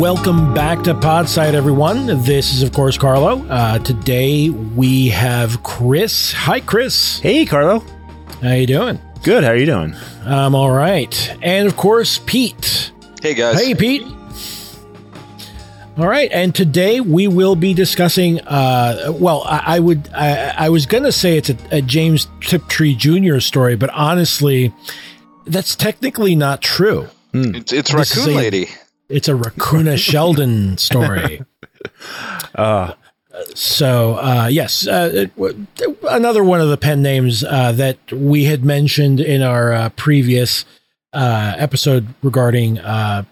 Welcome back to Podside, everyone. This is, of course, Carlo. Uh, today we have Chris. Hi, Chris. Hey, Carlo. How you doing? Good. How are you doing? I'm all right. And of course, Pete. Hey guys. Hey, Pete. All right, and today we will be discussing. Uh, well, I, I would, I, I was going to say it's a, a James Tiptree Jr. story, but honestly, that's technically not true. It's, it's This Raccoon a- Lady. It's a Raccoona Sheldon story. Uh, So uh, yes, uh, it w- another one of the pen names uh, that we had mentioned in our uh, previous uh, episode regarding uh,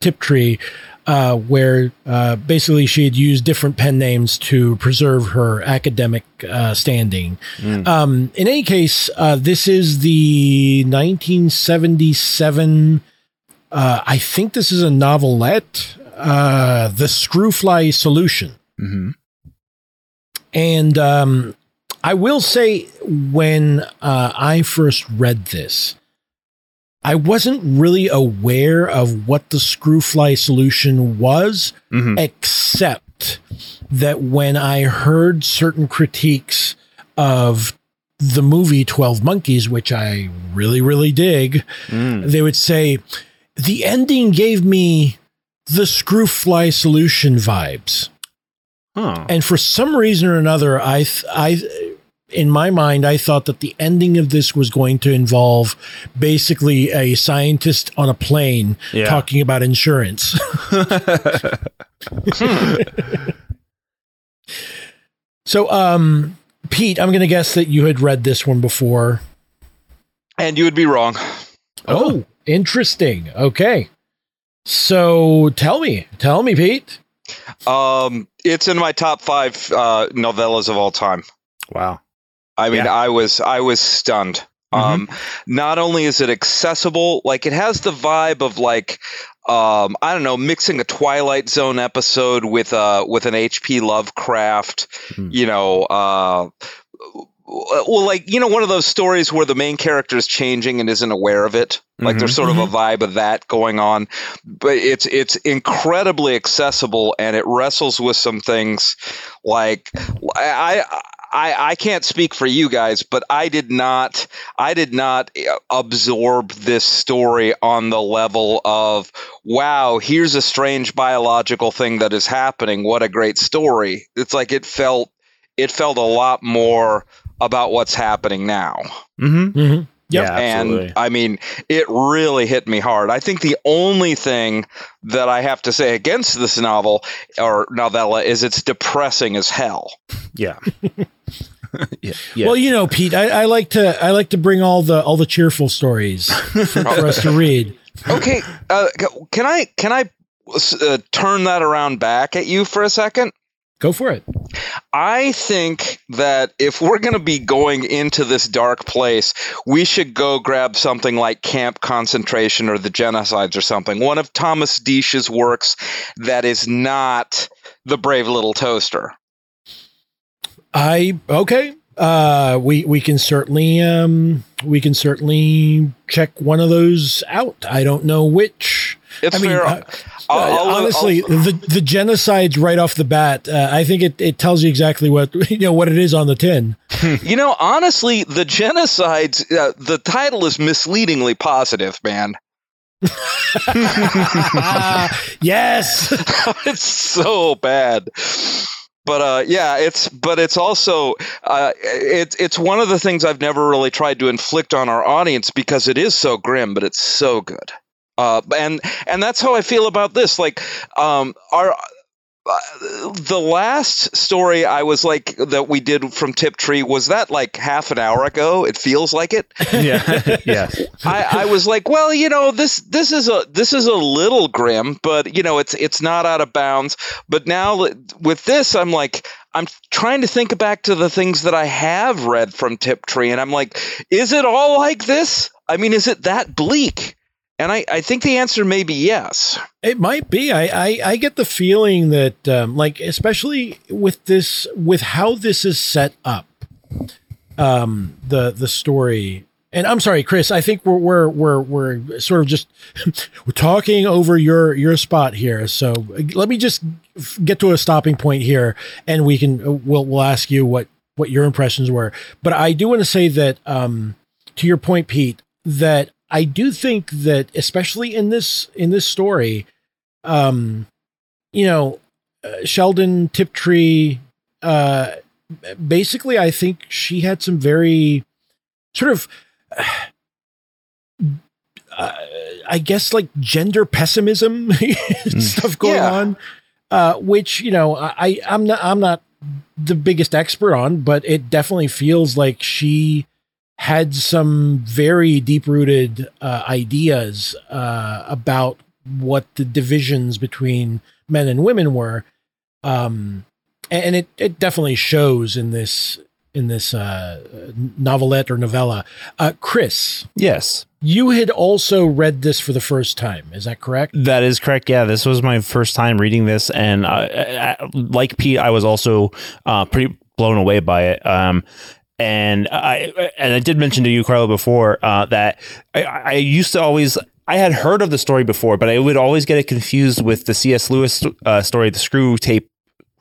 Tiptree, uh, where uh, basically she had used different pen names to preserve her academic uh, standing. Um, in any case, uh, this is the 1977. Uh, I think this is a novelette, uh, The Screwfly Solution. mhm. And um, I will say, when uh, I first read this, I wasn't really aware of what the screwfly solution was, Mhm. except that when I heard certain critiques of the movie 12 Monkeys, which I really, really dig, Mm. they would say, the ending gave me the screwfly solution vibes Huh. and for some reason or another i th- i in my mind i thought that the ending of this was going to involve basically a scientist on a plane Yeah. talking about insurance so um pete i'm going to guess that you had read this one before And you would be wrong. oh interesting okay so tell me tell me pete Um, it's in my top five uh, novellas of all time. wow. I mean, Yeah. I was I was stunned. Um, not only is it accessible, like it has the vibe of like um, I don't know, mixing a Twilight Zone episode with uh with an H.P. Lovecraft, Hmm. you know, uh well like you know one of those stories where the main character is changing and isn't aware of it like there's sort of a vibe of that going on but it's it's incredibly accessible and it wrestles with some things like I, I I can't speak for you guys, but I did not I did not uh, absorb this story on the level of wow, here's a strange biological thing that is happening. What a great story. It's like it felt it felt a lot more about what's happening now. Mm-hmm. mm-hmm. Yep. Yeah, absolutely. And I mean, it really hit me hard. I think the only thing that I have to say against this novel or novella is it's depressing as hell. yeah. yeah. Yeah. Well, you know, Pete, I, I like to I like to bring all the all the cheerful stories for, for us to read. Okay, uh, can I can I uh, turn that around back at you for a second? Go for it. I think that if we're going to be going into this dark place, we should go grab something like Camp Concentration or The Genocides or something. One of Thomas Disch's works that is not The Brave Little Toaster. I okay. Uh, we we can certainly um we can certainly check one of those out. I don't know which. It's I mean, fair. uh, I'll- I'll- honestly, I'll- the the genocides right off the bat. Uh, I think it, it tells you exactly what you know what it is on the tin. you know, honestly, the genocides. Uh, the title is misleadingly positive, man. yes. it's so bad. But uh, yeah, it's but it's also uh, it's it's one of the things I've never really tried to inflict on our audience because it is so grim, but it's so good. Uh, and and that's how I feel about this. Like, um, our uh, the last story I was like that we did from Tiptree was that like half an hour ago. It feels like it. Yeah. yeah. I, I was like, well, you know, this this is a this is a little grim, but you know, it's it's not out of bounds. But now with this, I'm like, I'm trying to think back to the things that I have read from Tiptree, and I'm like, is it all like this? I mean, is it that bleak? And I, I think the answer may be yes. It might be. I, I, I get the feeling that, um, like, especially with this, with how this is set up, um, the the story. And I'm sorry, Chris. I think we're we're we're we're sort of just we're talking over your your spot here. So let me just get to a stopping point here, and we can we'll we'll ask you what what your impressions were. But I do want to say that, um, to your point, Pete, that I do think that, especially in this in this story, um, you know, uh, Sheldon Tiptree, uh, basically, I think she had some very sort of, uh, I guess, like gender pessimism stuff going Yeah. on, uh, which you know, I I'm not I'm not the biggest expert on, but it definitely feels like she had some very deep rooted uh, ideas uh, about what the divisions between men and women were. Um, and it, it definitely shows in this in this uh, novelette or novella. Uh, Chris, Yes, you had also read this for the first time. Is that correct? that is correct. Yeah, this was my first time reading this, and uh, like Pete, I was also uh, pretty blown away by it. Um, and I and I did mention to you, Carlo, before uh, that I, I used to always. I had heard of the story before, but I would always get it confused with the C.S. Lewis uh, story, the Screwtape.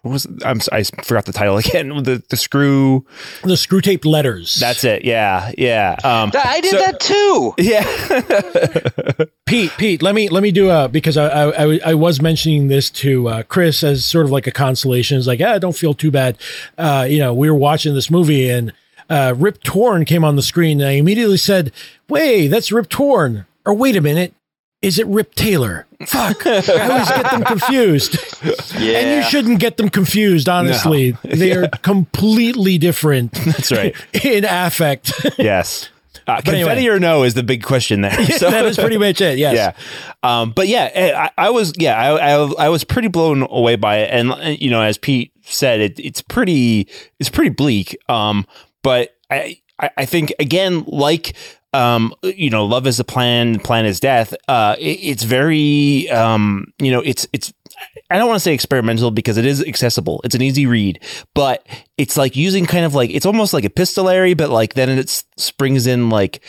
What was I'm I forgot the title again. The the Screw. The screw taped letters. That's it. Yeah, yeah. Um, Th- I did So- that too. yeah. Pete, Pete, let me let me do a because I I, I- I was mentioning this to uh, Chris as sort of like a consolation. It's like, ah, don't feel too bad. Uh, you know, we were watching this movie and uh, Rip Torn came on the screen, and I immediately said, "Wait, that's Rip Torn." Or wait a minute, is it Rip Taylor? Fuck, I always get them confused. Yeah. And you shouldn't get them confused. Honestly, they are completely different That's right. in affect. Yes. Uh, confetti anyway. or no is the big question there. So that is pretty much it. Yes. yeah. Um, but yeah, eh, I, I was yeah I, I I was pretty blown away by it, and uh, you know as Pete said, it, it's pretty it's pretty bleak. Um, but I I, think again like. Um, you know, love is a plan, plan is death. Uh, it, it's very, um, you know, it's, it's, I don't want to say experimental because it is accessible. It's an easy read, but it's like using kind of like, it's almost like epistolary, but like then it springs in like,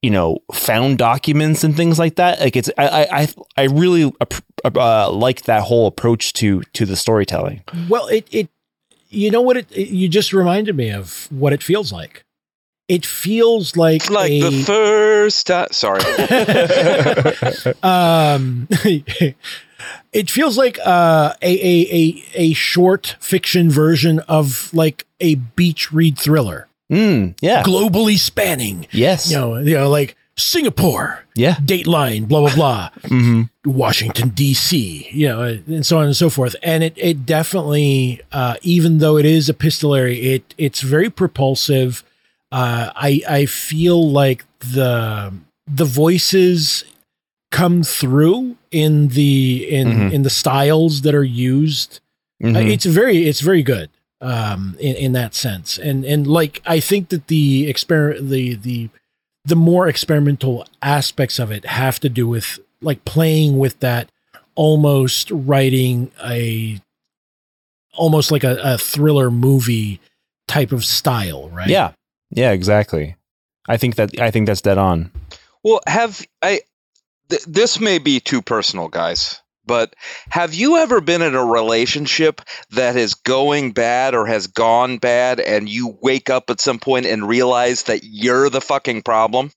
you know, found documents and things like that. Like it's, I, I, I- I really uh, like that whole approach to, to the storytelling. Well, it it you know what it, it- you just reminded me of what it feels like. It feels like It's like a, the first time. Sorry. um it feels like uh, a, a a a short fiction version of like a beach read thriller, Mm, yeah. globally spanning. Yes. You know, you know, like Singapore, Yeah. Dateline, blah blah blah. hmm Washington D.C., you know, and so on and so forth. And it it definitely, uh, even though it is epistolary, it it's very propulsive. Uh, I I feel like the the voices come through in the in Mhm. in the styles that are used. Uh, Mhm. it's very it's very good um, in in that sense. And and like I think that the experiment the the the more experimental aspects of it have to do with like playing with that almost writing a almost like a, a thriller movie type of style right Yeah. Yeah, exactly. I think that I think that's dead on. Well, have I? Th- this may be too personal, guys. But have you ever been in a relationship that is going bad or has gone bad, and you wake up at some point and realize that you're the fucking problem?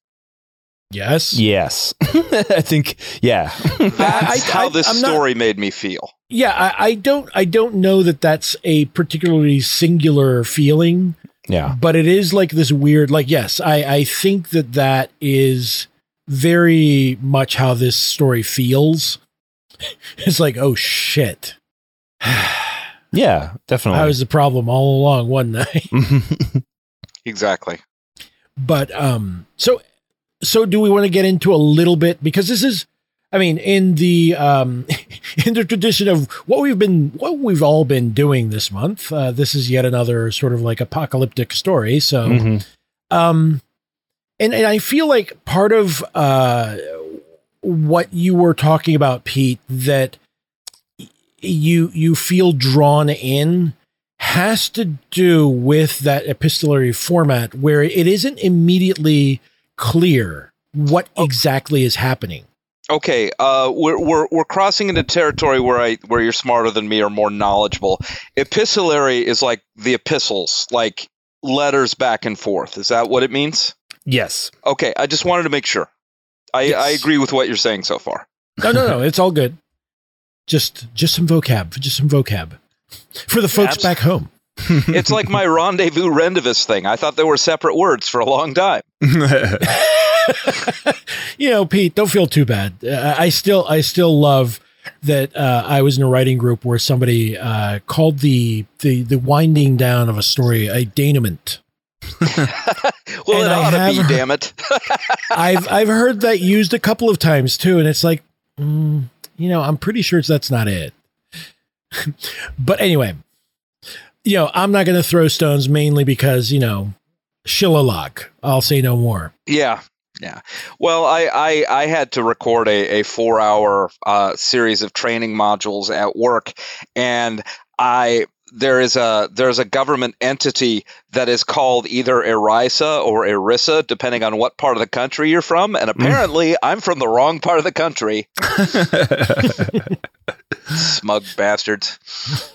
yes Yes. I think yeah. That's I- how this I'm not- story made me feel. yeah I, I don't i don't know that that's a particularly singular feeling yeah. but it is like this weird like yes i i think that that is very much how this story feels. It's like, oh shit. Yeah, definitely. I was the problem all along, wasn't I? Exactly. but um so so do we want to get into a little bit because this is I mean in the um in the tradition of what we've been what we've all been doing this month uh this is yet another sort of like apocalyptic story so Mhm. um and and I feel like part of uh what you were talking about Pete that you you feel drawn in has to do with that epistolary format where it isn't immediately clear what exactly is happening. Okay, uh, we're, we're we're crossing into territory where I where you're smarter than me or more knowledgeable. Epistolary is like the epistles, like letters back and forth. Is that what it means? yes. Okay, I just wanted to make sure. I, Yes. I agree with what you're saying so far. No, no, no, it's all good. Just just some vocab, just some vocab for the folks Abs- back home. It's like my rendezvous rendezvous thing. I thought they were separate words for a long time. you know, Pete, don't feel too bad. Uh, I still, I still love that uh, I was in a writing group where somebody uh, called the, the the winding down of a story a denouement. Well, And it I ought to have- be, damn it. I've I've heard that used a couple of times too, and it's like, mm, you know, I'm pretty sure that's not it. but anyway, you know, I'm not going to throw stones mainly because you know, shillalak. I'll say no more. Yeah. Yeah. Well, I, I, I had to record a, a four hour uh, series of training modules at work, and I there is a there's a government entity that is called either ERISA or ERISA, depending on what part of the country you're from. And mm. apparently, I'm from the wrong part of the country. Smug bastards.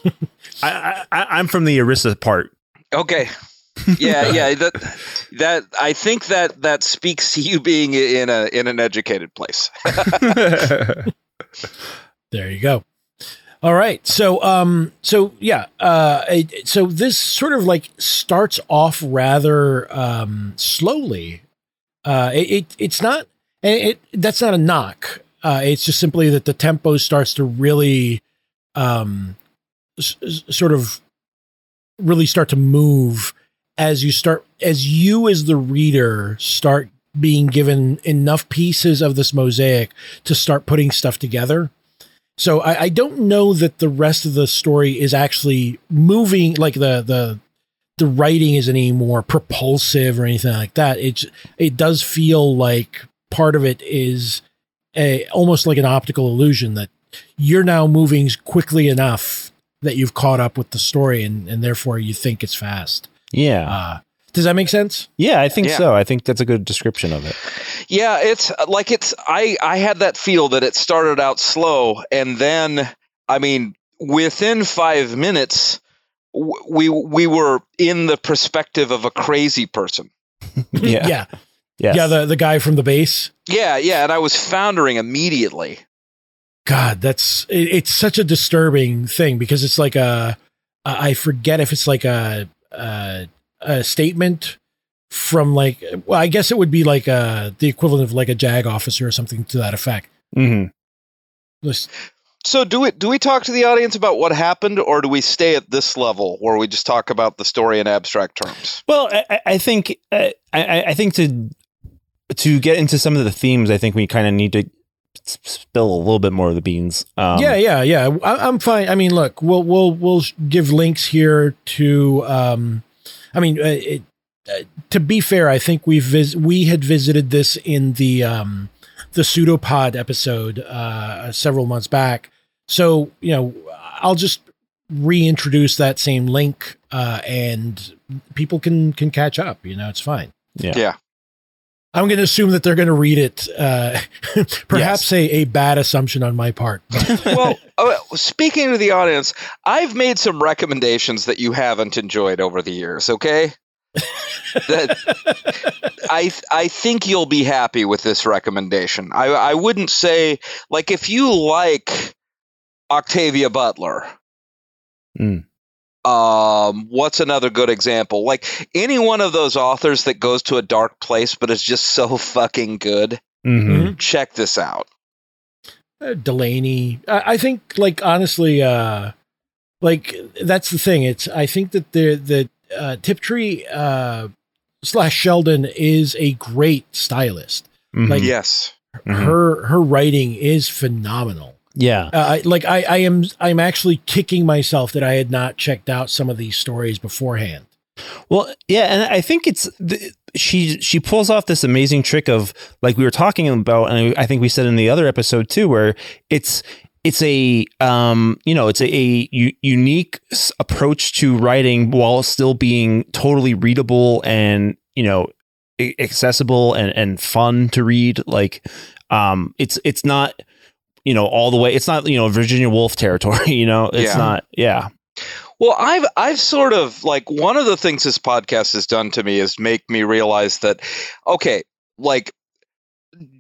I, I, I'm from the Arissa part. Okay. Yeah, yeah. That that I think that that speaks to you being in a in an educated place. There you go. All right. So um so yeah, uh so this sort of like starts off rather um slowly. Uh it, it it's not it, it that's not a knock. Uh it's just simply that the tempo starts to really um s- sort of really start to move as you start as you as the reader start being given enough pieces of this mosaic to start putting stuff together. So I, I don't know that the rest of the story is actually moving like the the the writing isn't any more propulsive or anything like that. It's it does feel like part of it is a almost like an optical illusion that you're now moving quickly enough that you've caught up with the story and, and therefore you think it's fast. yeah. Uh, does that make sense? Yeah, I think Yeah. so. I think that's a good description of it. Yeah, it's like it's I I had that feel that it started out slow and then I mean within 5 minutes we we were in the perspective of a crazy person. Yeah. yeah. Yes. Yeah, the, the guy from the base. Yeah, yeah, and I was foundering immediately. God, that's it, it's such a disturbing thing because it's like a I forget if it's like a a, a statement from like well I guess it would be like a the equivalent of like a JAG officer or something to that effect. mm-hmm. Just- So do we do we talk to the audience about what happened or do we stay at this level where we just talk about the story in abstract terms? Well, I- I, I think uh, I, I- I think to to get into some of the themes, I think we kind of need to spill a little bit more of the beans. Um, yeah, yeah, yeah. I, I'm fine. I mean, look, we'll we'll we'll give links here to. Um, I mean, uh, it, uh, to be fair, I think we vis- we had visited this in the um, the pseudopod episode uh, several months back. So you know, I'll just reintroduce that same link, uh, and people can can catch up. You know, it's fine. Yeah. Yeah. I'm going to assume that they're going to read it. Uh, perhaps a, a bad assumption on my part. well, uh, speaking to the audience, I've made some recommendations that you haven't enjoyed over the years. Okay, that I I think you'll be happy with this recommendation. I I wouldn't say like if you like Octavia Butler. Mm. Um, what's another good example? Like any one of those authors that goes to a dark place, but is just so fucking good. Mhm. check this out. uh, Delany. I, I think, like honestly, uh, like that's the thing. It's I think that the the uh, Tiptree uh, slash Sheldon is a great stylist. Mhm. Like- Yes. Mhm. Her her writing is phenomenal. Yeah. Uh, like I, I am I'm actually kicking myself that I had not checked out some of these stories beforehand. Well, yeah, and I think it's the, she she pulls off this amazing trick of like we were talking about, and I think we said in the other episode too, where it's it's a um you know it's a, a u- unique s- approach to writing while still being totally readable and you know accessible and and fun to read. Like um it's it's not you know all the way it's not you know Virginia Woolf territory. You know it's Yeah. not yeah. Well, I've I've sort of like one of the things this podcast has done to me is make me realize that okay, like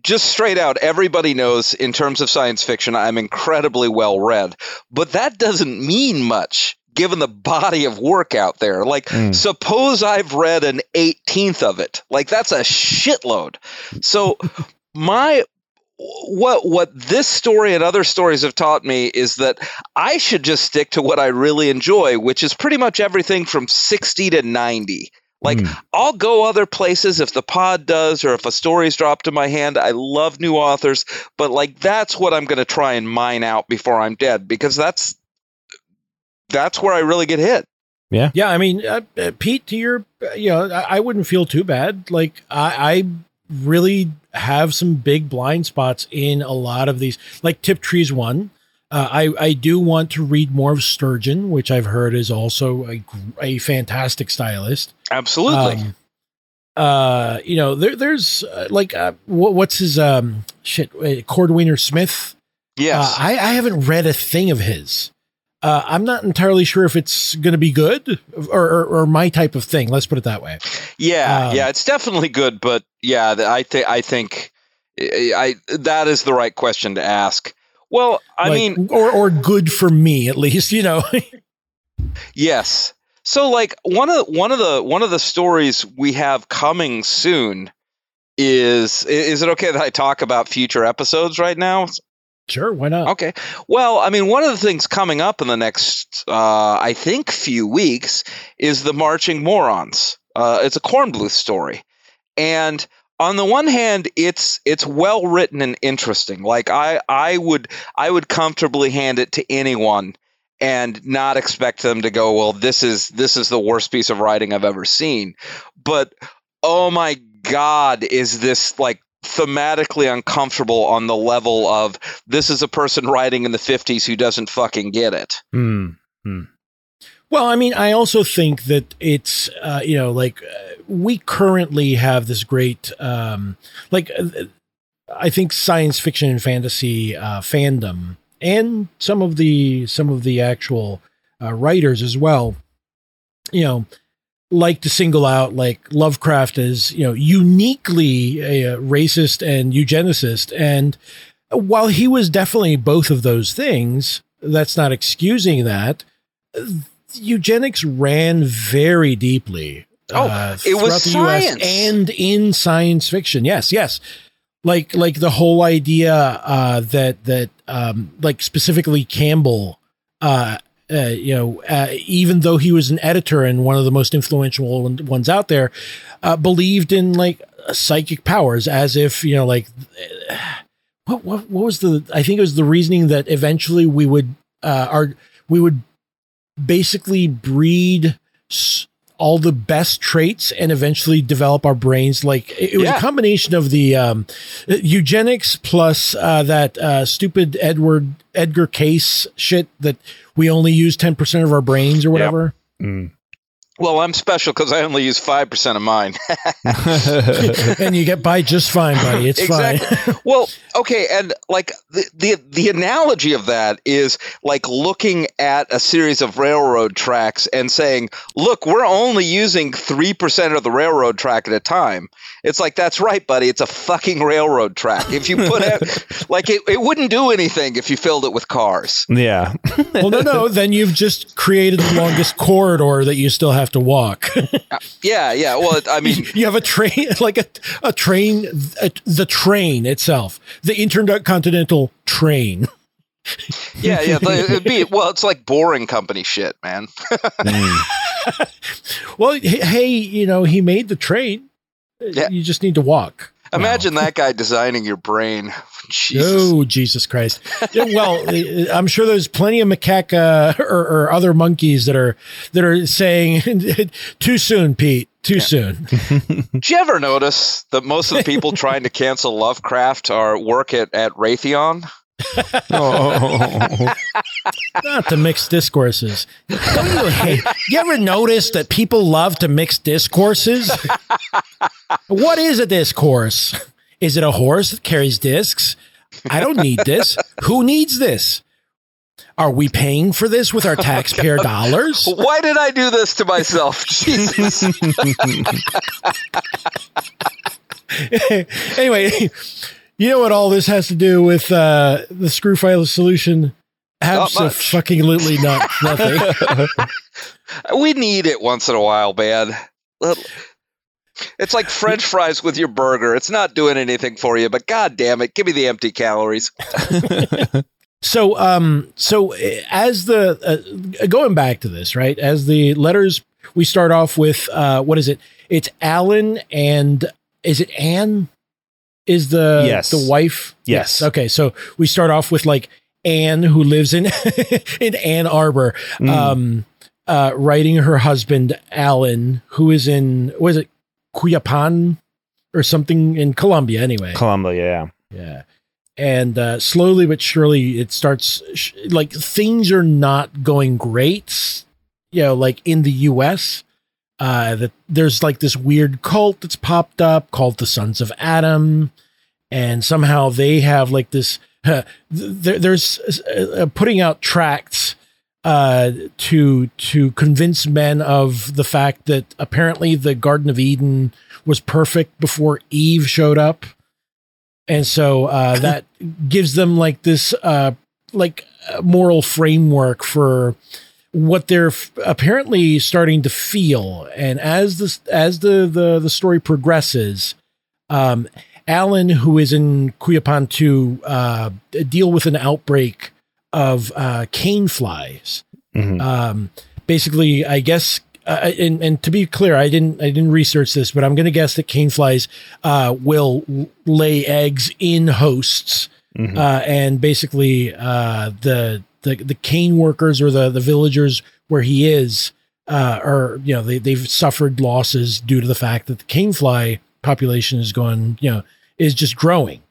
just straight out everybody knows in terms of science fiction I'm incredibly well read, but that doesn't mean much given the body of work out there. Like Mm. suppose I've read an 18th of it. Like that's a shitload. So my what what this story and other stories have taught me is that I should just stick to what I really enjoy, which is pretty much everything from 60 to 90. Like Mm. I'll go other places if the pod does or if a story's dropped in my hand. I love new authors, but like that's what I'm going to try and mine out before I'm dead because that's that's where I really get hit. Yeah, Yeah, I mean, uh, uh, Pete, to your, you know, I, I wouldn't feel too bad. Like, I, I really have some big blind spots in a lot of these, like Tiptree's one. Uh, I, I do want to read more of Sturgeon, which I've heard is also a, a fantastic stylist. Absolutely. Um, uh, you know, there, there's uh, like, uh, what, what's his, um, shit, uh, Cordwainer Smith. yes. Uh, I, I haven't read a thing of his. Uh, I'm not entirely sure if it's going to be good or, or, or my type of thing. Let's put it that way. Yeah, Um, yeah, it's definitely good, but yeah, I think I think I, that is the right question to ask. Well, I Like, mean, or or good for me at least. You know. yes. So, like one of one of the one of the stories we have coming soon is is it okay that I talk about future episodes right now? Sure, why not? Okay. Well, I mean, one of the things coming up in the next, uh, I think, few weeks is the Marching Morons. Uh, it's a Kornbluth story, and on the one hand, it's it's well written and interesting. Like I I would I would comfortably hand it to anyone and not expect them to go, well, this is this is the worst piece of writing I've ever seen. But oh my god, is this like thematically uncomfortable on the level of this is a person writing in the 50s who doesn't fucking get it. Mm. Well, I mean, I also think that it's uh, you know like uh, we currently have this great um, like uh, I think science fiction and fantasy uh, fandom and some of the some of the actual uh, writers as well. You know, like to single out like Lovecraft as you know uniquely a, racist and eugenicist, and while he was definitely both of those things, that's not excusing that eugenics ran very deeply. Oh, uh, it was science. and in science fiction. Yes, yes. Like like the whole idea uh, that that um, like specifically Campbell, uh, uh, you know, uh, even though he was an editor and one of the most influential one- ones out there, uh, believed in like psychic powers as if you know like what, what what was the I think it was the reasoning that eventually we would uh our we would basically breed s- all the best traits and eventually develop our brains like it, it was Yeah. a combination of the um eugenics plus uh that uh stupid Edward Edgar Cayce shit that we only use 10% of our brains or whatever Mm. Well, I'm special because I only use 5% of mine. and you get by just fine buddy it's fine well, okay, and like the, the the analogy of that is like looking at a series of railroad tracks and saying, "Look, we're only using 3% of the railroad track at a time." It's like that's right, buddy. It's a fucking railroad track. If you put it like it, it wouldn't do anything if you filled it with cars. yeah. well no no then you've just created the longest corridor that you still have have to walk. Yeah, yeah. Well, I mean, you have a train, like a, a train, a, the train itself, the intercontinental train. yeah, yeah. the- It'd be well. It's like boring company shit, man. Mm. Well, hey, you know, he made the train. Yeah. You just need to walk. Imagine that guy designing your brain. Jesus. Oh, Jesus Christ. Yeah, well, uh, I'm sure there's plenty of macaque uh, or, or other monkeys that are that are saying too soon, Pete. Too soon. Did you ever notice that most of the people trying to cancel Lovecraft are work at, at Raytheon? Oh. Not to mix discourses. Don't you hate? You ever notice that people love to mix discourses? what is a discourse? Is it a horse that carries discs? I don't need this. Who needs this? Are we paying for this with our taxpayer dollars? Why did I do this to myself? Jesus. anyway, you know what all this has to do with uh, the screwfly solution? Not. Absolutely not. Nothing. we need it once in a while, man. It's like French fries with your burger. It's not doing anything for you, but god damn it, give me the empty calories. So, um, so uh, as the uh, going back to this, right? As the letters, we start off with uh, what is it? It's Alan and is it Anne? Is the Yes. the wife? Yes. Okay, so we start off with like Anne, who lives in in Ann Arbor, Mm. um, uh, writing her husband Alan, who is in was it, Cuyapan or something in Colombia, anyway. Colombia, yeah. Yeah. And uh, slowly but surely, it starts sh- like things are not going great. You know, like in the U.S., uh, that there's like this weird cult that's popped up called the Sons of Adam, and somehow they have like this. Uh, there, there's uh, putting out tracts uh, to to convince men of the fact that apparently the Garden of Eden was perfect before Eve showed up and so uh, that gives them like this uh, like uh, moral framework for what they're f- apparently starting to feel and as this as the the, the story progresses um alan who is in cuyapan to uh, deal with an outbreak of uh, cane flies Mhm. um, basically, I guess, uh, and, and to be clear, I didn't I didn't research this, but I'm going to guess that cane flies uh, will lay eggs in hosts, Mhm. uh, and basically uh, the the the cane workers or the the villagers where he is uh, are you know they they've suffered losses due to the fact that the cane fly population is going you know is just growing.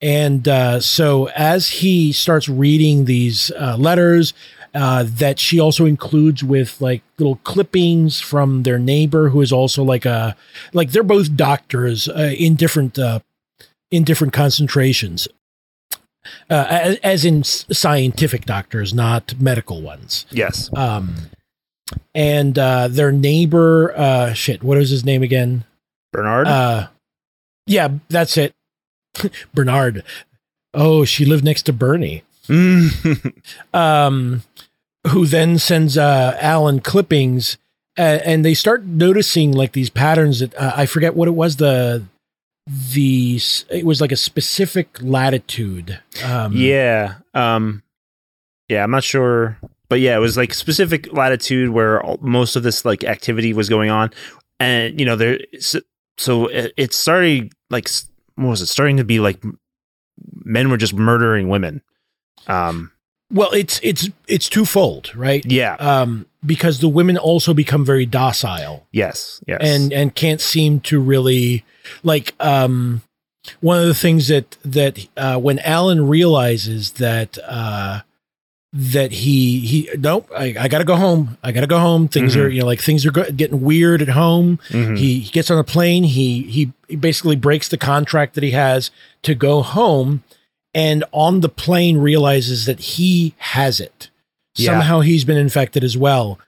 And uh, so, as he starts reading these uh, letters, uh, that she also includes with like little clippings from their neighbor, who is also like a like they're both doctors uh, in different uh, in different concentrations, uh, as, as in scientific doctors, not medical ones. Yes. Um, and uh, their neighbor, uh, shit, what is his name again? Bernard? Uh, yeah, that's it. Bernard. Oh, she lived next to Bernie. Mm. Um, who then sends uh, Alan clippings, uh, and they start noticing like these patterns that uh, I forget what it was. The the it was like a specific latitude. Um, yeah. Um yeah, I'm not sure, but yeah, it was like specific latitude where all, most of this like activity was going on and you know there so, so it, it started like what was it starting to be like men were just murdering women. Um Well, it's it's it's twofold, right? yeah. Um, because the women also become very docile. yes. Yes. and and can't seem to really like um one of the things that that uh when alan realizes that uh that he he nope i, I gotta go home i gotta go home things Mhm. are you know like things are go- getting weird at home Mhm. he, he gets on a plane he, he he basically breaks the contract that he has to go home and on the plane realizes that he has it Yeah. somehow he's been infected as well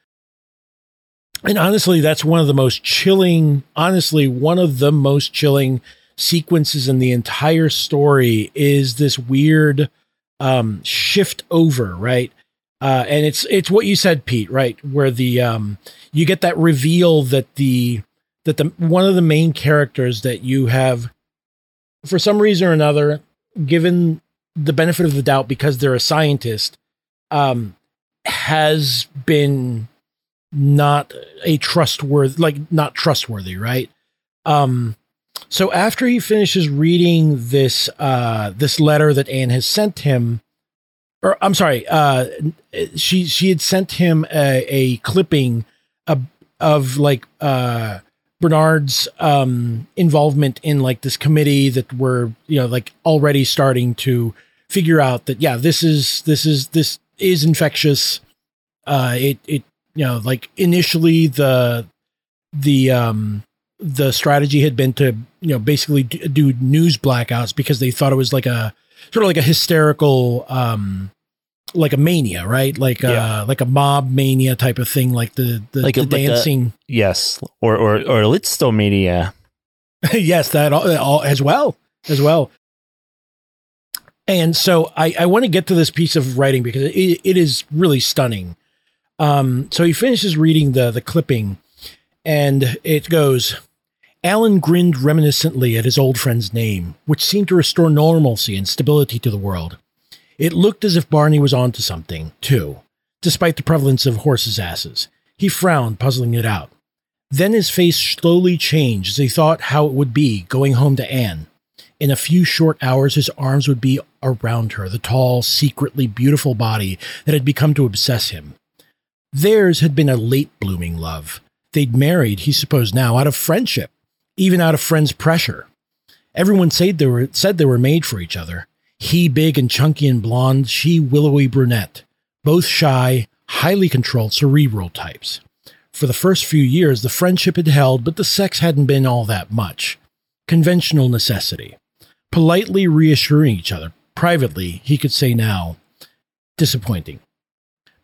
and honestly that's one of the most chilling honestly one of the most chilling sequences in the entire story is this weird um shift over right Uh, and it's it's what you said, Pete, right? Where the um, you get that reveal that the that the one of the main characters that you have, for some reason or another, given the benefit of the doubt because they're a scientist, um, has been not a trustworthy, like not trustworthy, right? Um, so after he finishes reading this uh, this letter that Anne has sent him, or I'm sorry, uh, she she had sent him a, a clipping of, of like uh, Bernard's um, involvement in like this committee that were you know like already starting to figure out that yeah this is this is this is infectious. Uh, it it you know like initially the the um the strategy had been to you know basically do news blackouts because they thought it was like a sort of like a hysterical um like a mania right like Yeah. uh like a mob mania type of thing like the the, Like the a- like a- dancing Yes, or or or Lisztomania. yes that all, all as well as well and so i i want to get to this piece of writing because it, it is really stunning um so he finishes reading the the clipping and it goes Alan grinned reminiscently at his old friend's name, which seemed to restore normalcy and stability to the world. It looked as if Barney was onto something, too, despite the prevalence of horses' asses. He frowned, puzzling it out. Then his face slowly changed as he thought how it would be going home to Anne. In a few short hours, his arms would be around her, the tall, secretly beautiful body that had become to obsess him. Theirs had been a late blooming love. They'd married, he supposed now, out of friendship, even out of friends' pressure. Everyone said they were said they were made for each other. He big and chunky and blonde, she willowy brunette. Both shy, highly controlled, cerebral types. For the first few years, the friendship had held, but the sex hadn't been all that much. Conventional necessity. Politely reassuring each other. Privately, he could say now, disappointing.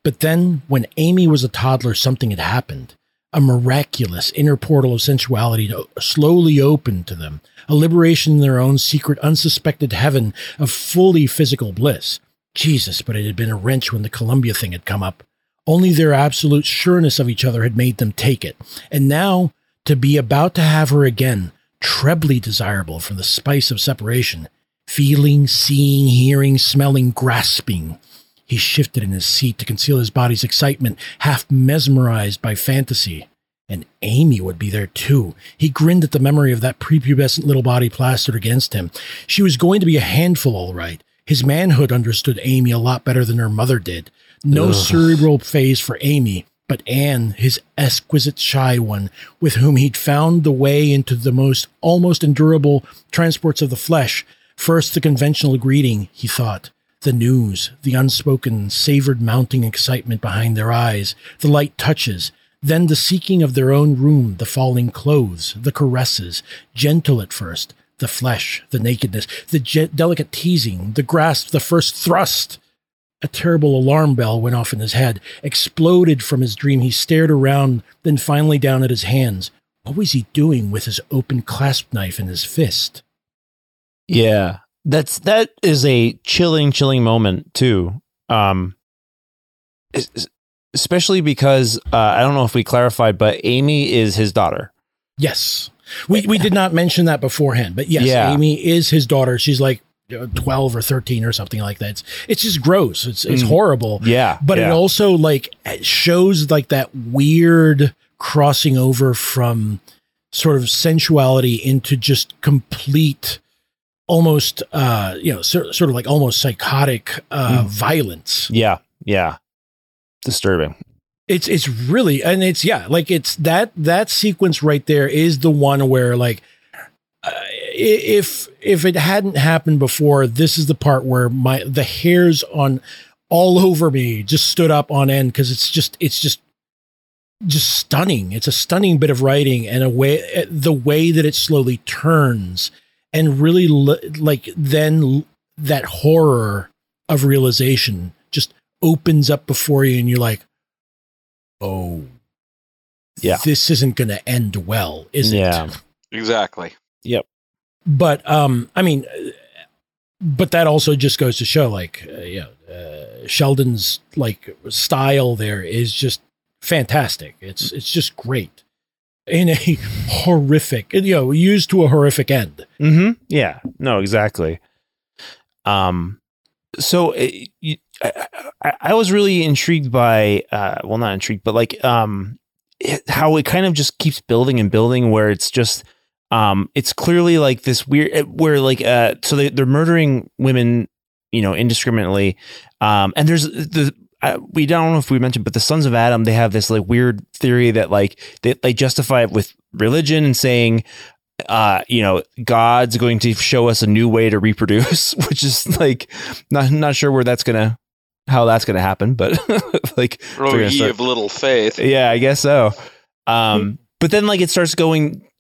But then, when Amy was a toddler, something had happened. A miraculous inner portal of sensuality slowly opened to them, a liberation in their own secret, unsuspected heaven of fully physical bliss. Jesus, but it had been a wrench when the Colombia thing had come up. Only their absolute sureness of each other had made them take it. And now, to be about to have her again, trebly desirable from the spice of separation, feeling, seeing, hearing, smelling, grasping. He shifted in his seat to conceal his body's excitement, half mesmerized by fantasy. And Amy would be there too. He grinned at the memory of that prepubescent little body plastered against him. She was going to be a handful, all right. His manhood understood Amy a lot better than her mother did. No Ugh. cerebral phase for Amy, but Anne, his exquisite shy one, with whom he'd found the way into the most almost endurable transports of the flesh. First, the conventional greeting, he thought. The news, the unspoken, savored mounting excitement behind their eyes, the light touches, then the seeking of their own room, the falling clothes, the caresses, gentle at first, the flesh, the nakedness, the delicate teasing, the grasp, the first thrust. A terrible alarm bell went off in his head, exploded from his dream. He stared around, then finally down at his hands. What was he doing with his open clasp knife in his fist? Yeah, that's that is a chilling, chilling moment too. Um, es- es- especially because uh, I don't know if we clarified, but Amy is his daughter. Yes. We, we did not mention that beforehand, but yes, Yeah. Amy is his daughter. She's like 12 or 13 or something like that. It's, it's just gross. It's, it's Mm. horrible. Yeah, But it also like shows like that weird crossing over from sort of sensuality into just complete, almost, uh, you know, sort, sort of like almost psychotic, uh, Mm. violence. yeah, yeah, disturbing. It's it's really and it's yeah, like it's that that sequence right there is the one where like uh, if if it hadn't happened before, this is the part where my the hairs on all over me just stood up on end because it's just it's just just stunning. It's a stunning bit of writing and a way the way that it slowly turns and really li- like then l- that horror of realization just opens up before you and you're like oh Yeah. this isn't going to end well is Yeah. it Exactly. But um i mean uh, but that also just goes to show like uh, you know uh, Sheldon's like style there is just fantastic. It's it's just great in a horrific, you know, used to a horrific end. Mm-hmm. Yeah. No, exactly. Um, so it, you, I, I, I was really intrigued by, uh, well, not intrigued, but like, um, it, how it kind of just keeps building and building where it's just, um, it's clearly like this weird, where like, uh, so they, they're murdering women, you know, indiscriminately. Um, and there's the, uh, we don't know if we mentioned, but the Sons of Adam, they have this like weird theory that like they, they justify it with religion and saying, uh, you know, God's going to show us a new way to reproduce, which is like not not sure where that's gonna how that's gonna happen, but like Oh, they're ye start- of little faith. yeah, I guess so. Um, but then like it starts going, th-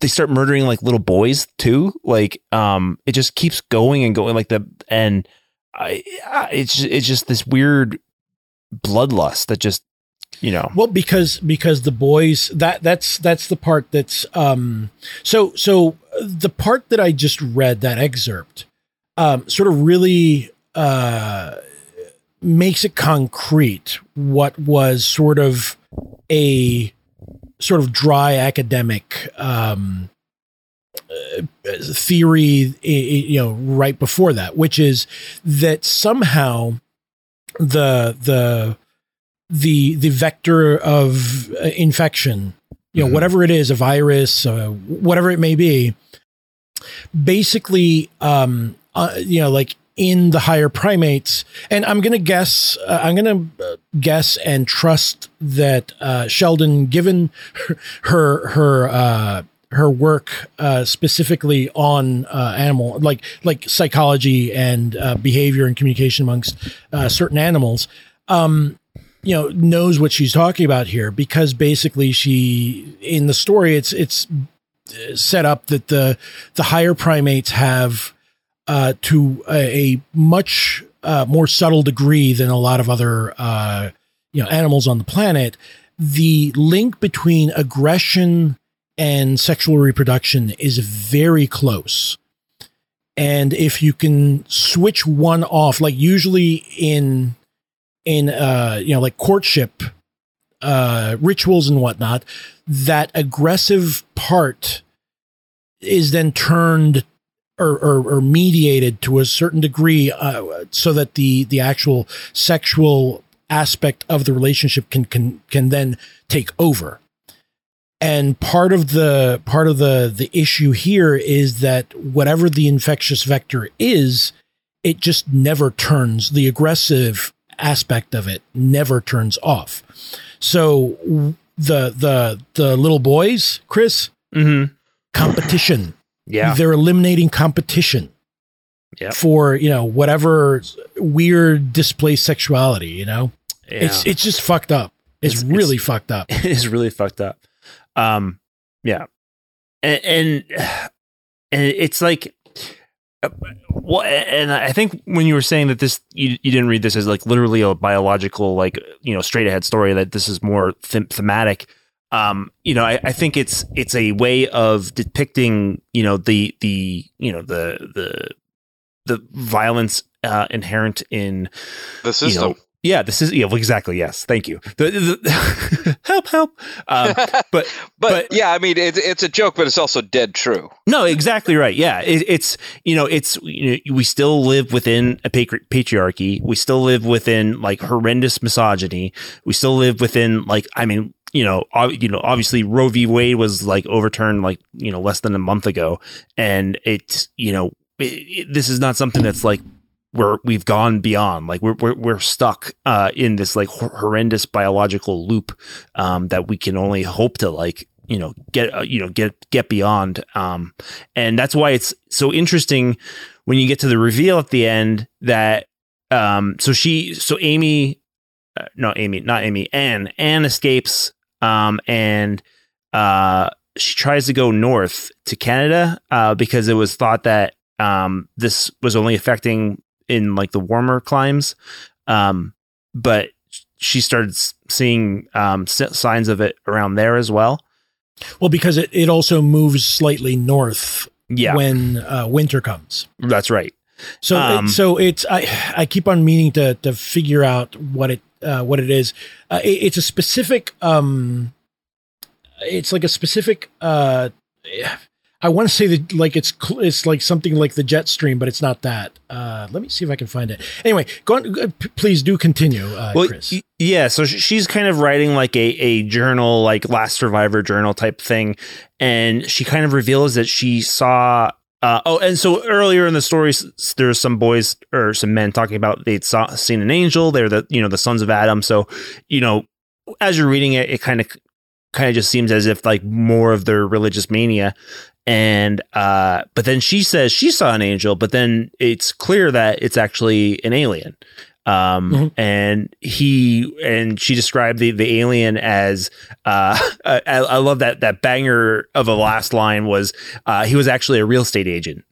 they start murdering like little boys too. Like, um, it just keeps going and going like the and I, it's it's just this weird bloodlust that just you know Well, because because the boys that that's that's the part that's um so so the part that I just read that excerpt um sort of really uh makes it concrete what was sort of a sort of dry academic um uh, theory you know right before that which is that somehow the the the the vector of uh, infection you know Mhm. whatever it is a virus uh, whatever it may be basically um uh, you know like in the higher primates. And i'm gonna guess uh, i'm gonna uh, guess and trust that uh sheldon given her her uh her work uh, specifically on uh, animal, like like psychology and behavior and communication amongst certain animals, um, you know, knows what she's talking about here because basically she in the story it's it's set up that the the higher primates have uh, to a, a much uh, more subtle degree than a lot of other uh, you know animals on the planet the link between aggression and sexual reproduction is very close. And if you can switch one off like usually in in uh you know like courtship uh rituals and whatnot that aggressive part is then turned or, or, or mediated to a certain degree uh, so that the the actual sexual aspect of the relationship can can can then take over. And part of the part of the the issue here is that whatever the infectious vector is it just never turns the aggressive aspect of it never turns off. So the the the little boys chris mm-hmm. competition yeah they're eliminating competition Yep. for you know whatever weird displaced sexuality you know yeah. it's it's just fucked up it's, It's- really it's- fucked up it is really fucked up. Um, yeah, and and, and it's like, uh, well, and I think when you were saying that this, you, you didn't read this as like literally a biological, like you know, straight ahead story. That this is more them- thematic. Um, you know, I, I think it's it's a way of depicting, you know, the the you know the the the violence uh, inherent in The system. you know, yeah, this is yeah, well, exactly. Yes, thank you. The, the, help, help. Um, but but, but- yeah, I mean, it, it's a joke, but it's also dead true. no, exactly right. Yeah, it, it's you know, it's you know, we still live within a patri- patriarchy. We still live within like horrendous misogyny. We still live within like I mean, you know, ob- you know, obviously Roe v. Wade was like overturned like you know less than a month ago, and it's you know, it, it, this is not something that's like we're we've gone beyond. Like we're we're, we're stuck uh, in this like hor- horrendous biological loop um, that we can only hope to like you know get uh, you know get get beyond. Um, and that's why it's so interesting when you get to the reveal at the end that um, so she so Amy uh, no Amy not Amy Anne. Anne escapes um, and uh, she tries to go north to Canada uh, because it was thought that um, this was only affecting in like the warmer climes. Um, but she started seeing um, signs of it around there as well. well because it, it also moves slightly north Yeah, when uh, winter comes that's right. So Um, so it's I I keep on meaning to to figure out what it uh, what it is. Uh, it, it's a specific um, it's like a specific uh, I want to say that like it's it's like something like the jet stream, but it's not that. Uh, let me see if I can find it. Anyway, go on. p- Please do continue, uh, well, Chris. y- yeah. So sh- she's kind of writing like a, a journal, like Last Survivor journal type thing. And she kind of reveals that she saw. Uh, oh, and so earlier in the story, there's some boys or some men talking about they'd saw, seen an angel. They're the you know the sons of Adam. So you know, as you're reading it, it kind of kind of just seems as if like more of their religious mania. And uh, but then she says she saw an angel, but then it's clear that it's actually an alien. Um, Mhm. and he and she described the the alien as uh, I, I love that that banger of a last line was uh, he was actually a real estate agent.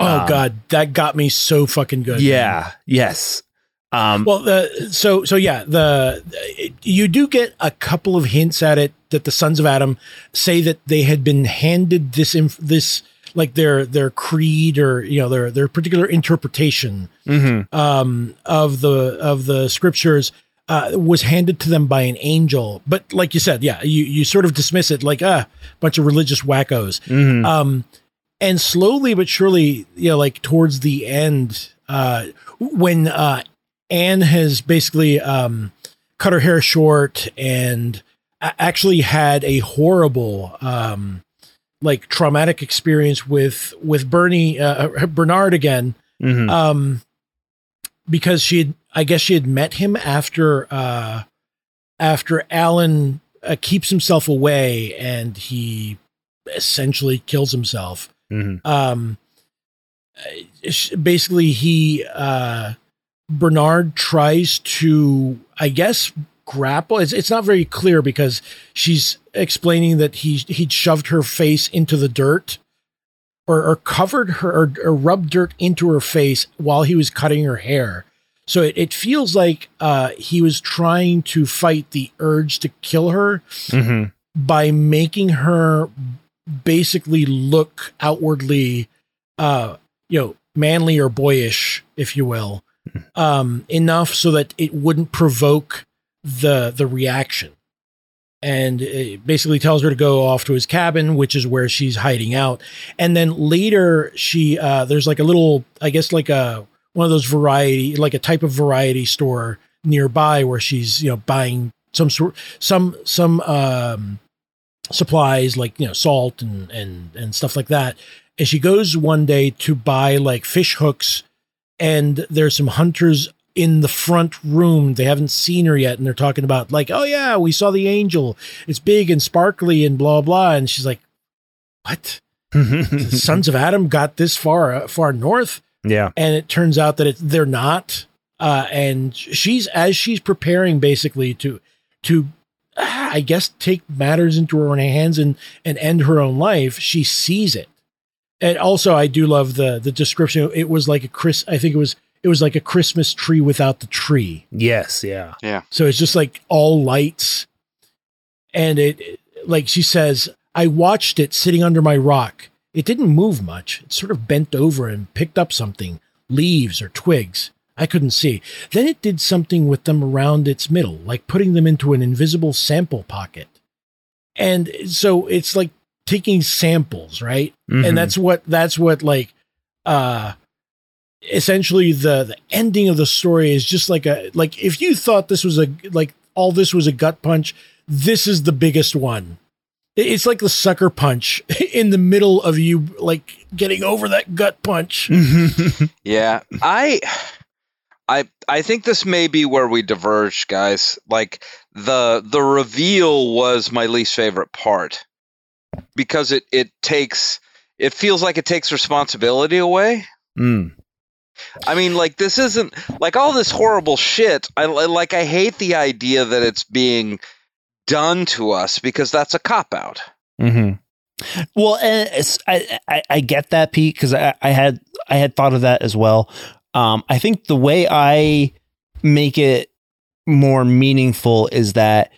oh um, God, that got me so fucking good. man. Yeah. Yes. Um, Well, the so so yeah, the you do get a couple of hints at it that the sons of Adam say that they had been handed this inf- this like their their creed or you know their their particular interpretation mhm. um, of the of the scriptures uh, was handed to them by an angel. But like you said, yeah, you you sort of dismiss it like ah, bunch of religious wackos. Mhm. Um, and slowly but surely, you know, like towards the end, uh, when uh, Anne has basically um, cut her hair short and actually had a horrible, um, like traumatic experience with with Bernie uh, Bernard again, Mhm. um, because she had, I guess she had met him after uh, after Alan uh, keeps himself away and he essentially kills himself Mhm. um uh, basically he uh bernard tries to i guess grapple. It's, it's not very clear because she's explaining that he he'd shoved her face into the dirt or, or covered her or, or rubbed dirt into her face while he was cutting her hair. So it, it feels like uh he was trying to fight the urge to kill her Mhm. by making her basically look outwardly uh you know manly or boyish if you will um enough so that it wouldn't provoke the the reaction. And basically tells her to go off to his cabin which is where she's hiding out. And then later she uh there's like a little i guess like a one of those variety like a type of variety store nearby where she's you know buying some sort some some um supplies like you know salt and and and stuff like that. And she goes one day to buy like fish hooks and there's some hunters in the front room. They haven't seen her yet and they're talking about like oh yeah we saw the angel. It's big and sparkly and blah blah. And she's like what? Sons of adam got this far uh, far north? Yeah. and it turns out that it, they're not. Uh, and she's as she's preparing basically to to ah, i guess take matters into her own hands and and end her own life she sees it. And also i do love the the description. It was like a chris i think it was it was like a christmas tree without the tree Yes. Yeah. Yeah. So it's just like all lights. And it, like she says, I watched it sitting under my rock. It didn't move much. It sort of bent over and picked up something, leaves or twigs. I couldn't see. Then it did something with them around its middle, like putting them into an invisible sample pocket. And so it's like taking samples, right? Mhm. and that's what that's what like uh essentially the the ending of the story is just like a like if you thought this was a like all this was a gut punch this is the biggest one it's like the sucker punch in the middle of you like getting over that gut punch. Yeah, I, I, I think this may be where we diverge, guys. Like the the reveal was my least favorite part because it it takes it feels like it takes responsibility away. Mm. I mean, like this isn't like all this horrible shit. I like I hate the idea that it's being done to us because that's a cop out. hmm Well, it's, I, I I get that Pete because I, I had I had thought of that as well. Um, I think the way I make it more meaningful is that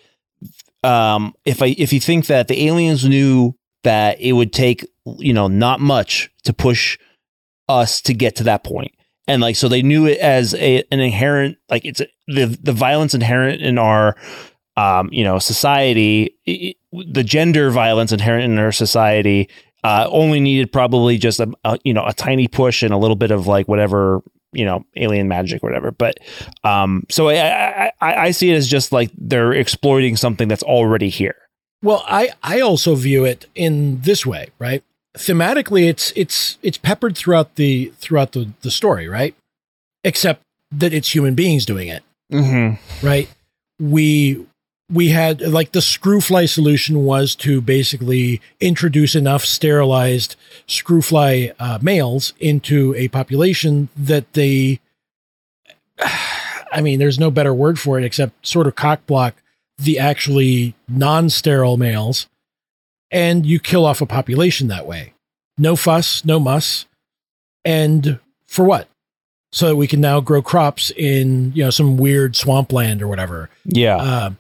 um, if I if you think that the aliens knew that it would take you know not much to push us to get to that point, and like so they knew it as a an inherent like it's a, the the violence inherent in our um you know society it, the gender violence inherent in our society uh, only needed probably just a, a, you know a tiny push and a little bit of like whatever you know alien magic or whatever but um so I, I i see it as just like they're exploiting something that's already here Well, I I also view it in this way, right? Thematically, it's it's it's peppered throughout the throughout the the story, right? Except that it's human beings doing it, mm-hmm. right? We we had like the screw fly solution was to basically introduce enough sterilized screw fly uh, males into a population that they I mean, there's no better word for it except sort of cockblock the actually non-sterile males and you kill off a population that way. No fuss, no muss. And for what? So that we can now grow crops in, you know, some weird swampland or whatever. yeah Uh,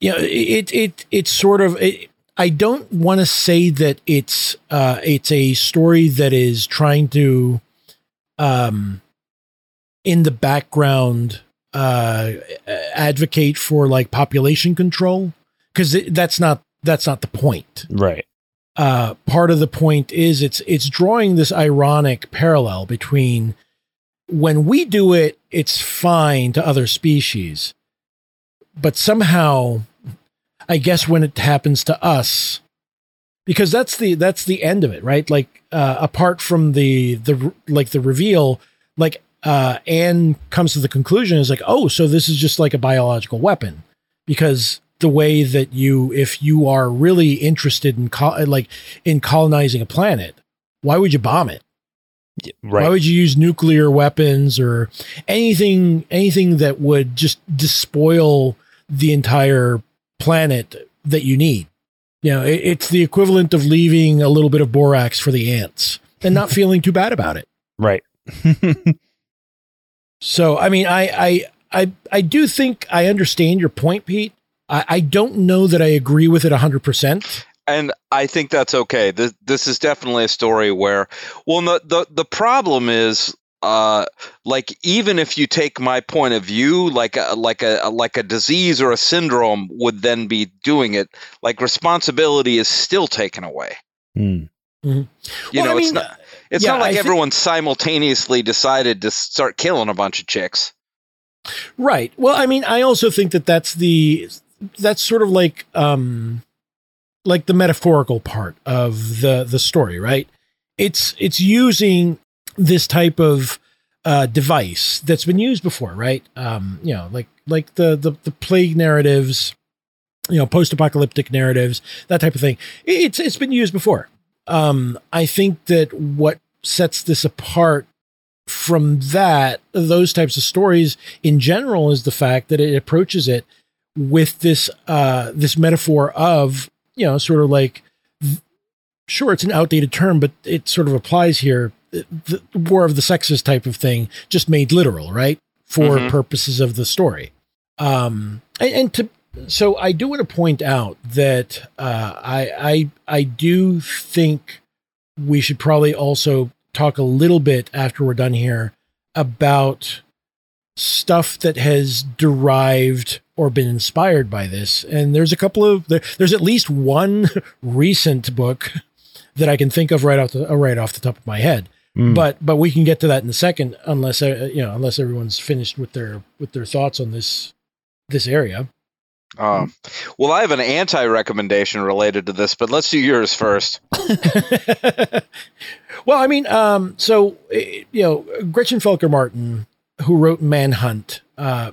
you know, it it it's sort of. It, I don't want to say that it's uh, it's a story that is trying to, um, in the background, uh, advocate for like population control because that's not that's not the point. right Uh, part of the point is it's it's drawing this ironic parallel between when we do it, it's fine to other species, but somehow, I guess when it happens to us, because that's the that's the end of it, right? Like uh, apart from the the like the reveal, like uh, Anne comes to the conclusion is like, oh, so this is just like a biological weapon, because the way that you, if you are really interested in col- like in colonizing a planet, why would you bomb it? right Why would you use nuclear weapons or anything anything that would just despoil the entire planet that you need? You know, it, it's the equivalent of leaving a little bit of borax for the ants and not feeling too bad about it. right So, I mean, I I I I do think I understand your point, Pete. I, I don't know that I agree with it hundred percent. and I think that's okay. This this is definitely a story where, well, the the, the problem is, uh, like even if you take my point of view, like a like a like a disease or a syndrome would then be doing it. Like responsibility is still taken away. Hmm. You Well, know, I it's mean, not it's yeah, not like I thi- everyone simultaneously decided to start killing a bunch of chicks. Right. Well, I mean, I also think that that's the that's sort of like um like the metaphorical part of the the story, right? It's it's using this type of uh device that's been used before, right? Um, you know, like like the the, the plague narratives, you know, post-apocalyptic narratives, that type of thing. It's it's been used before. Um, I think that what sets this apart from that, those types of stories in general, is the fact that it approaches it with this uh, this metaphor of you know sort of like sure it's an outdated term, but it sort of applies here. The, the war of the sexes type of thing, just made literal, right, for Mhm. purposes of the story. Um, and, and to so I do want to point out that uh, I I I do think we should probably also talk a little bit after we're done here about stuff that has derived or been inspired by this. And there's a couple of there, there's at least one recent book that I can think of right off the right off the top of my head. Hmm. But but we can get to that in a second, unless uh, you know unless everyone's finished with their with their thoughts on this this area. Um, well, I have an anti recommendation related to this, but let's do yours first. well, I mean, um, so eh, you know, Gretchen Felker Martin, who wrote Manhunt, uh,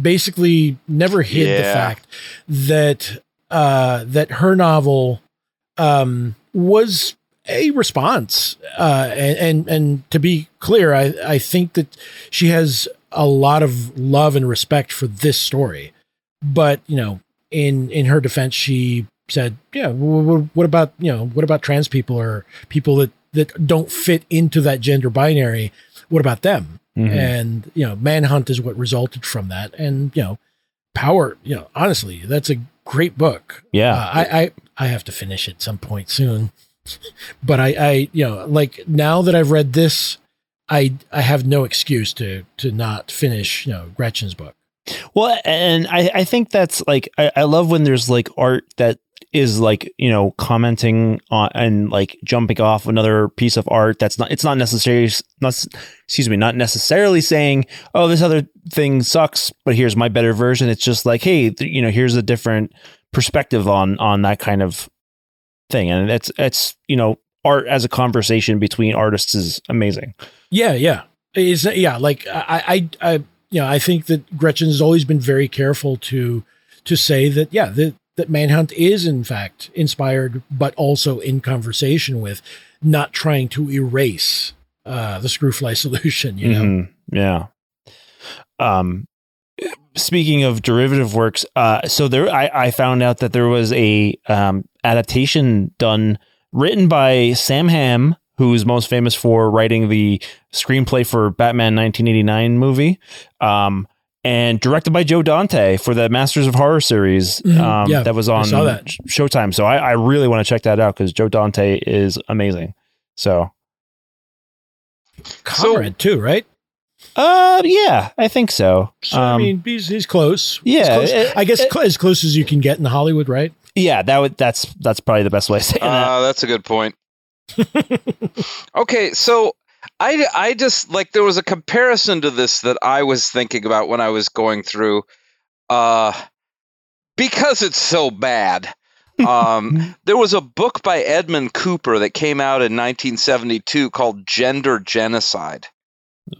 basically never hid the fact that uh, that her novel um, was a response, uh, and, and and to be clear, I I think that she has a lot of love and respect for this story, but you know, in in her defense, she said, "Yeah, wh- wh- what about you know what about trans people or people that that don't fit into that gender binary? What about them?" Mhm. And you know, Manhunt is what resulted from that, and you know, Power. You know, honestly, that's a great book. yeah Uh, I, I I have to finish it some point soon, but I I you know like now that I've read this, I I have no excuse to to not finish you know Gretchen's book. Well, and I, I think that's like I, I love when there's like art that is like you know commenting on and like jumping off another piece of art that's not it's not necessarily not excuse me not necessarily saying oh this other thing sucks but here's my better version. It's just like hey th- you know here's a different perspective on on that kind of thing. And it's it's you know art as a conversation between artists is amazing. Yeah, yeah, is yeah. Like I, I, I, you know, I think that Gretchen has always been very careful to to say that yeah, that that Manhunt is in fact inspired, but also in conversation with, not trying to erase uh, the Screwfly solution. You know, Mhm. Yeah. Um, speaking of derivative works, uh, so there, I, I found out that there was a um, adaptation done written by Sam Hamm, who's most famous for writing the screenplay for Batman 1989 movie, um, and directed by Joe Dante for the Masters of Horror series Mhm. um, Yeah, that was on saw that. Showtime. So I, I really want to check that out because Joe Dante is amazing. So, Conrad too, right? uh, yeah, I think so. So, I Um, mean, he's, he's close. He's yeah, close. it- I guess it- cl- as close as you can get in Hollywood, right? Yeah, that would that's that's probably the best way of saying that. Uh, that's a good point. okay, so I, I just like there was a comparison to this that I was thinking about when I was going through, uh, because it's so bad. Um, there was a book by Edmund Cooper that came out in 1972 called Gender Genocide.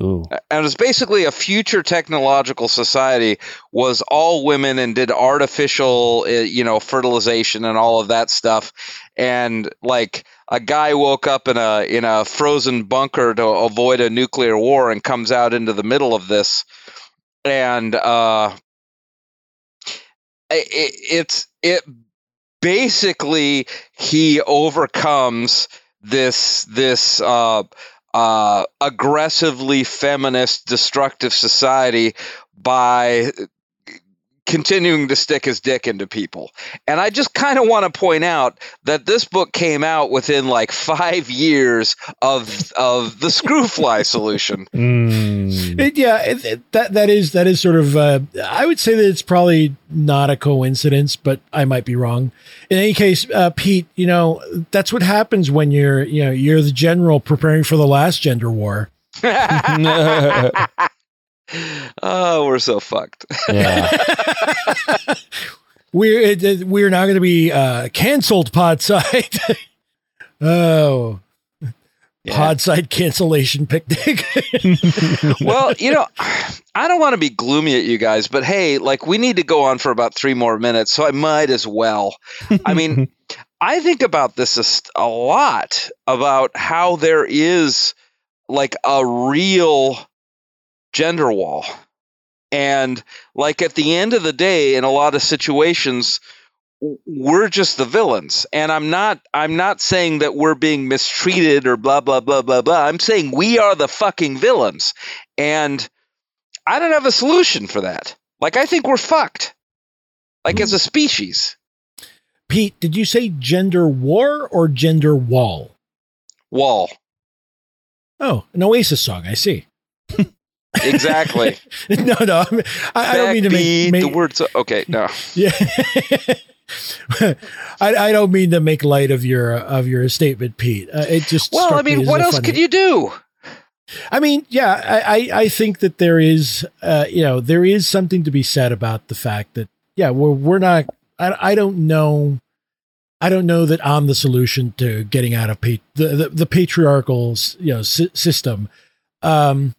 Ooh. and it was basically a future technological society was all women and did artificial uh, you know fertilization and all of that stuff and like a guy woke up in a in a frozen bunker to avoid a nuclear war and comes out into the middle of this and uh it, it's it basically he overcomes this this uh uh, aggressively feminist, destructive society by continuing to stick his dick into people. And I just kind of want to point out that this book came out within like five years of of the Screwfly solution. Mm. It, yeah, it, it- that that is that is sort of. Uh, I would say that it's probably not a coincidence, but I might be wrong. In any case, uh, Pete, you know that's what happens when you're you know you're the general preparing for the last gender war. oh, we're so fucked. yeah. We're it, it- we're now going to be uh, canceled Podside. oh, Podside cancellation picnic. well, you know, I don't want to be gloomy at you guys, but hey, like we need to go on for about three more minutes, so I might as well. I mean, I think about this a lot about how there is like a real gender wall. And like at the end of the day, in a lot of situations, we're just the villains. And I'm not I'm not saying that we're being mistreated or blah blah blah blah blah. I'm saying we are the fucking villains. And I don't have a solution for that. Like I think we're fucked. Like as a species. Pete, did you say gender war or gender wall? Wall. Oh, an Oasis song. I see. Exactly. no, no, I, mean, I, I don't mean to make, make the words. Okay, no. Yeah, I, I don't mean to make light of your of your statement, Pete. Uh, it just Well, I mean, me what else funny- could you do? I mean, yeah, I, I, I think that there is, uh, you know, there is something to be said about the fact that, yeah, we're, we're not, I, I don't know, I don't know that I'm the solution to getting out of pa- the, the, the patriarchal, you know, sy- system. Um,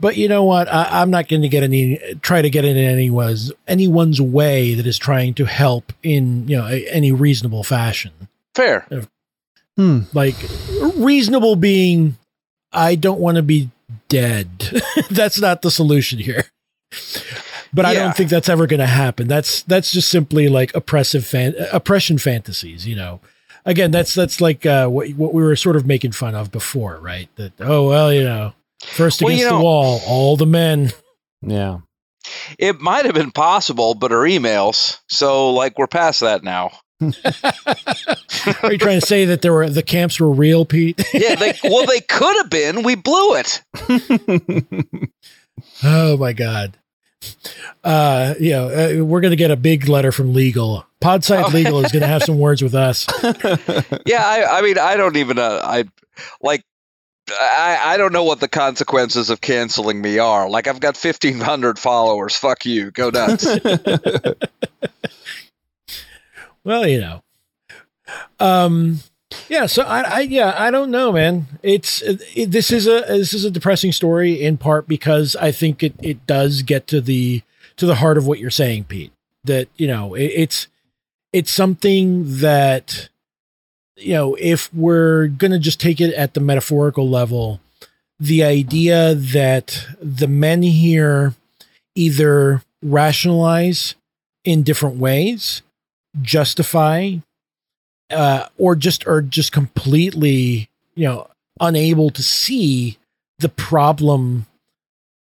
but you know what? I, I'm not going to get any, try to get in anyone's, anyone's way that is trying to help in, you know, a, any reasonable fashion. Fair. Hmm. like reasonable being i don't want to be dead. That's not the solution here. But i don't think that's ever going to happen. That's that's just simply like oppressive fan- oppression fantasies you know? Again that's that's like uh what, what we were sort of making fun of before right? That oh well you know first Well, against you know- the wall all the men Yeah. It might have been possible, but our emails. So, like, we're past that now. Are you trying to say that there were the camps were real, Pete? Yeah, they, well, they could have been. We blew it. oh my god. Uh, you know, uh, we're going to get a big letter from legal. Podside. Legal is going to have some words with us. Yeah, I, I mean, I don't even. Uh, I like. I, I don't know what the consequences of canceling me are. Like, I've got fifteen hundred followers. Fuck you. Go nuts. Well, you know. Um yeah, so I, I yeah, I don't know, man. It's it, this is a this is a depressing story in part because I think it it does get to the to the heart of what you're saying, Pete. That, you know, it, it's it's something that you know, if we're going to just take it at the metaphorical level, the idea that the men here either rationalize in different ways justify uh or just are just completely you know unable to see the problem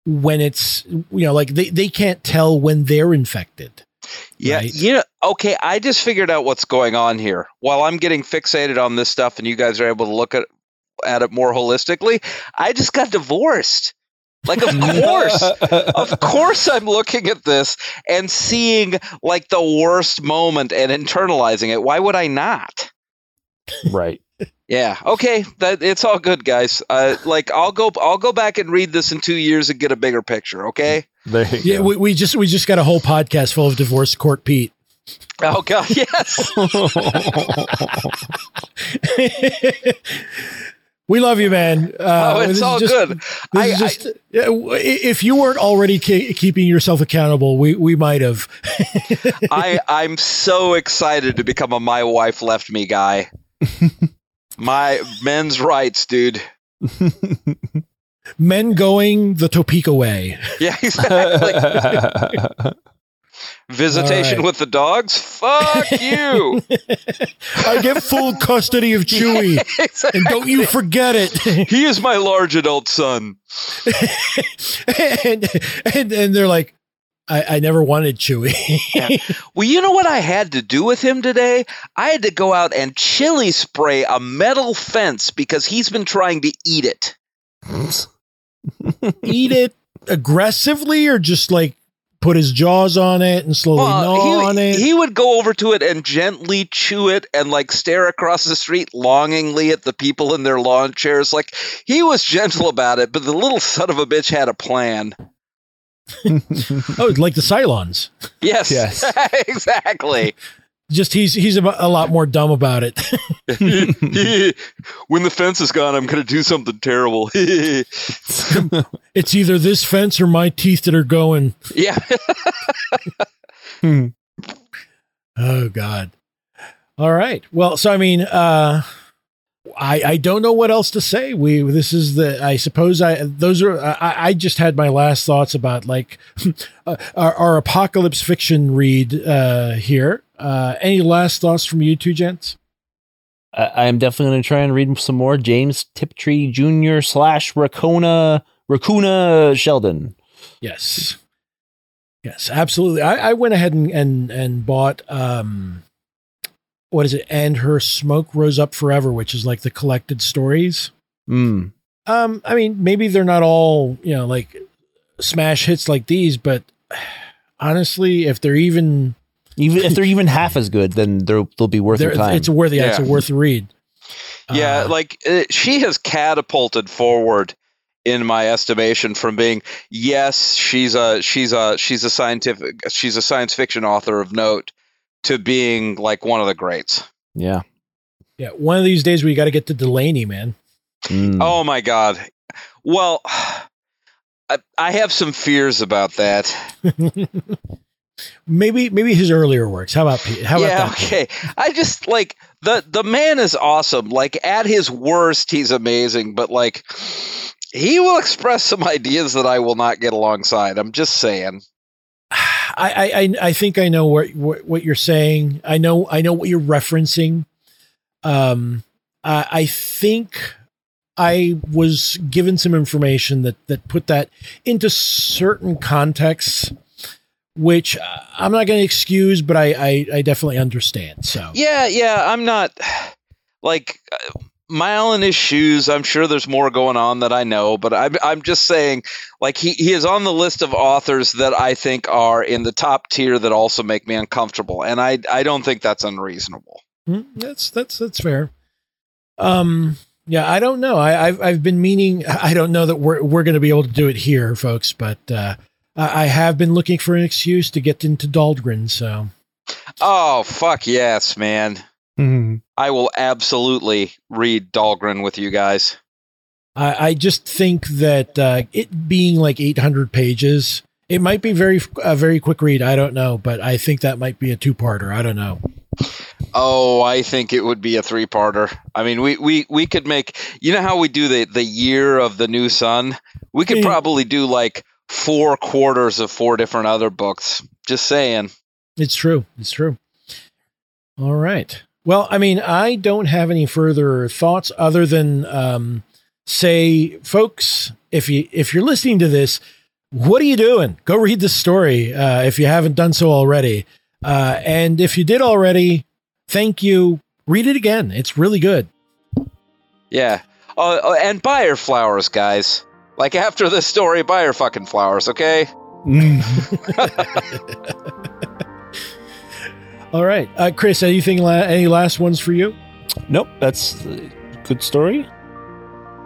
when it's you know like they, they can't tell when they're infected Yeah, Right. you know, okay, I just figured out what's going on here. While I'm getting fixated on this stuff and you guys are able to look at at it more holistically, I just got divorced. Like of course. of course I'm looking at this and seeing like the worst moment and internalizing it. Why would I not? right. Yeah. Okay. That it's all good, guys. Uh, like I'll go. I'll go back and read this in two years and get a bigger picture. Okay. There you yeah go. we, we just we just got a whole podcast full of divorce court pete Oh God. Yes. we love you man uh, oh, it's all just- good. this I, is just yeah, w- if you weren't already ke- keeping yourself accountable we we might have I, I I'm so excited to become a my wife left me guy. my men's rights, dude. men going the topeka way Yeah. Exactly. Visitation right. with the dogs. Fuck you. i get full custody of chewy Exactly. and don't you forget it He is my large adult son. and, and and they're like, I, I never wanted Chewy. Well, you know what I had to do with him today? I had to go out and chili spray a metal fence because he's been trying to eat it. Eat it aggressively, or just like put his jaws on it and slowly gnaw on it. he would go over to it and gently chew it and like stare across the street longingly at the people in their lawn chairs. Like he was gentle about it, but the little son of a bitch had a plan. Oh, like the Cylons. Yes, Yes. exactly. Just he's he's a, a lot more dumb about it. when the fence is gone, I'm going to do something terrible. it's either this fence or my teeth that are going. yeah. Oh God. All right. Well, so I mean, uh I I don't know what else to say. We this is the I suppose I those are I, I just had my last thoughts about like uh, our, our apocalypse fiction read uh here. Uh any last thoughts from you two gents? I, I am definitely going to try and read some more James Tiptree Jr. slash Racona Raccoona Sheldon. Yes. Yes, absolutely. I, I went ahead and, and and bought um what is it? And her smoke rose up forever, which is like the collected stories. Mm. Um, I mean, maybe they're not all, you know, like smash hits like these, but honestly, if they're even, Even if they're even half as good, then they'll they'll be worth your time. it's a worthy, yeah. it's a worth read. Yeah, Uh, like uh, she has catapulted forward in my estimation from being yes, she's a she's a she's a scientific she's a science fiction author of note to being like one of the greats. yeah. yeah. One of these days we got to get to Delany, man. Mm. Oh my god. Well, I, I have some fears about that. maybe, maybe his earlier works. How about Pete? How about yeah, that? Okay. I just like the the man is awesome. Like at his worst, he's amazing, but like he will express some ideas that I will not get alongside. I'm just saying. I, I, I- think I know what, what what you're saying. I know I know what you're referencing. Um, I, I think I was given some information that that put that into certain contexts which I'm not going to excuse, but I, I I definitely understand. So Yeah, yeah, I'm not like mile in his shoes. I'm sure there's more going on that I know, but I'm I'm just saying, like he he is on the list of authors that I think are in the top tier that also make me uncomfortable, and I I don't think that's unreasonable. Mm, that's that's that's fair. Um, yeah, I don't know. I, I've I've been meaning. I don't know that we're we're going to be able to do it here, folks, but uh, I, I have been looking for an excuse to get into Dhalgren. So Oh fuck yes, man! Mm-hmm. I will absolutely read Dhalgren with you guys. I, I just think that uh, it being like 800 pages, it might be very a very quick read. I don't know, but I think that might be a two parter. I don't know. Oh, I think it would be a three parter. I mean, we, we, we could make, you know how we do the, the year of the new sun? We could Yeah. probably do like four quarters of four different other books. Just saying. It's true. It's true. All right. Well, I mean, I don't have any further thoughts other than um, say, folks, if you if you're listening to this, what are you doing? Go read this story uh, if you haven't done so already. Uh, and if you did already, thank you. Read it again. It's really good. Yeah. Oh, oh, and buy her flowers, guys. Like after this story, buy her fucking flowers, okay? All right, uh, Chris. Anything? La- any last ones for you? Nope, that's a good story.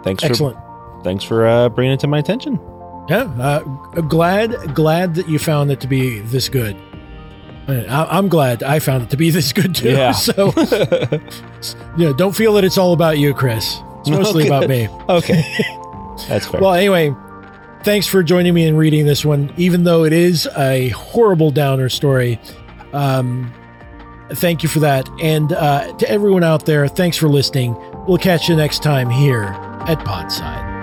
Thanks Excellent. for thanks for uh, bringing it to my attention. Yeah, uh, glad glad that you found it to be this good. Uh, I, I'm glad I found it to be this good too. Yeah. So, yeah, don't feel that it's all about you, Chris. It's mostly Okay. about me. okay, that's fair. Well, anyway, thanks for joining me in reading this one, even though it is a horrible downer story. Um, thank you for that, and uh, to everyone out there, thanks for listening. We'll catch you next time here at Podside.